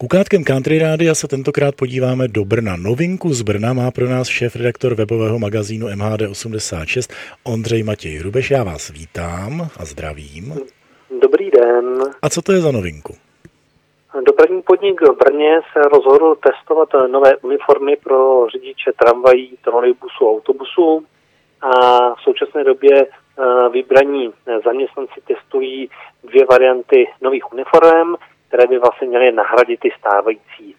Kukátkem Country Rádia se tentokrát podíváme do Brna. Novinku z Brna má pro nás šéf-redaktor webového magazínu MHD86 Ondřej Matěj Rubeš. Já vás vítám a zdravím. Dobrý den. A co to je za novinku? Dopravní podnik v Brně se rozhodl testovat nové uniformy pro řidiče tramvají, trolejbusů, autobusů a v současné době eh, vybraní zaměstnanci testují dvě varianty nových uniform které by vlastně měly nahradit ty stávající.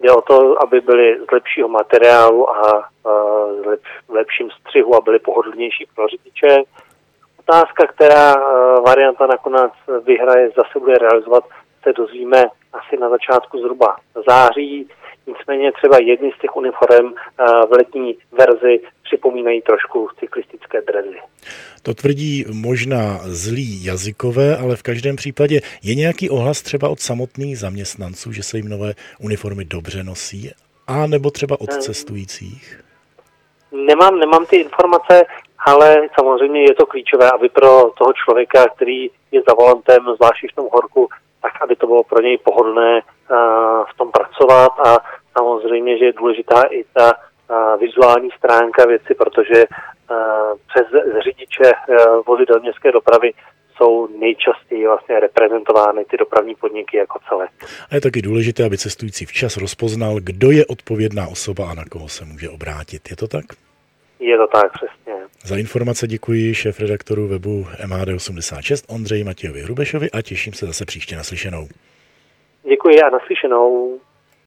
Jde o to, aby byly z lepšího materiálu a v lepším střihu a byly pohodlnější pro řidiče. Otázka, která varianta nakonec vyhraje, zase bude realizovat, se dozvíme asi na začátku zhruba září. Nicméně třeba jedny z těch uniform v letní verzi připomínají trošku cyklistické drezy. To tvrdí možná zlý jazykové, ale v každém případě je nějaký ohlas třeba od samotných zaměstnanců, že se jim nové uniformy dobře nosí, a nebo třeba od cestujících? Nemám, nemám ty informace, ale samozřejmě je to klíčové, aby pro toho člověka, který je za volantem, zvláště v tom horku, tak aby to bylo pro něj pohodlné uh, v tom pracovat a samozřejmě, že je důležitá i ta vizuální stránka věci, protože přes řidiče vozidel městské dopravy jsou nejčastěji vlastně reprezentovány ty dopravní podniky jako celé. A je taky důležité, aby cestující včas rozpoznal, kdo je odpovědná osoba a na koho se může obrátit. Je to tak? Je to tak, přesně. Za informace děkuji šéf redaktoru webu MHD86 Ondřeji Matějovi Hrubešovi a těším se zase příště naslyšenou. Děkuji a naslyšenou.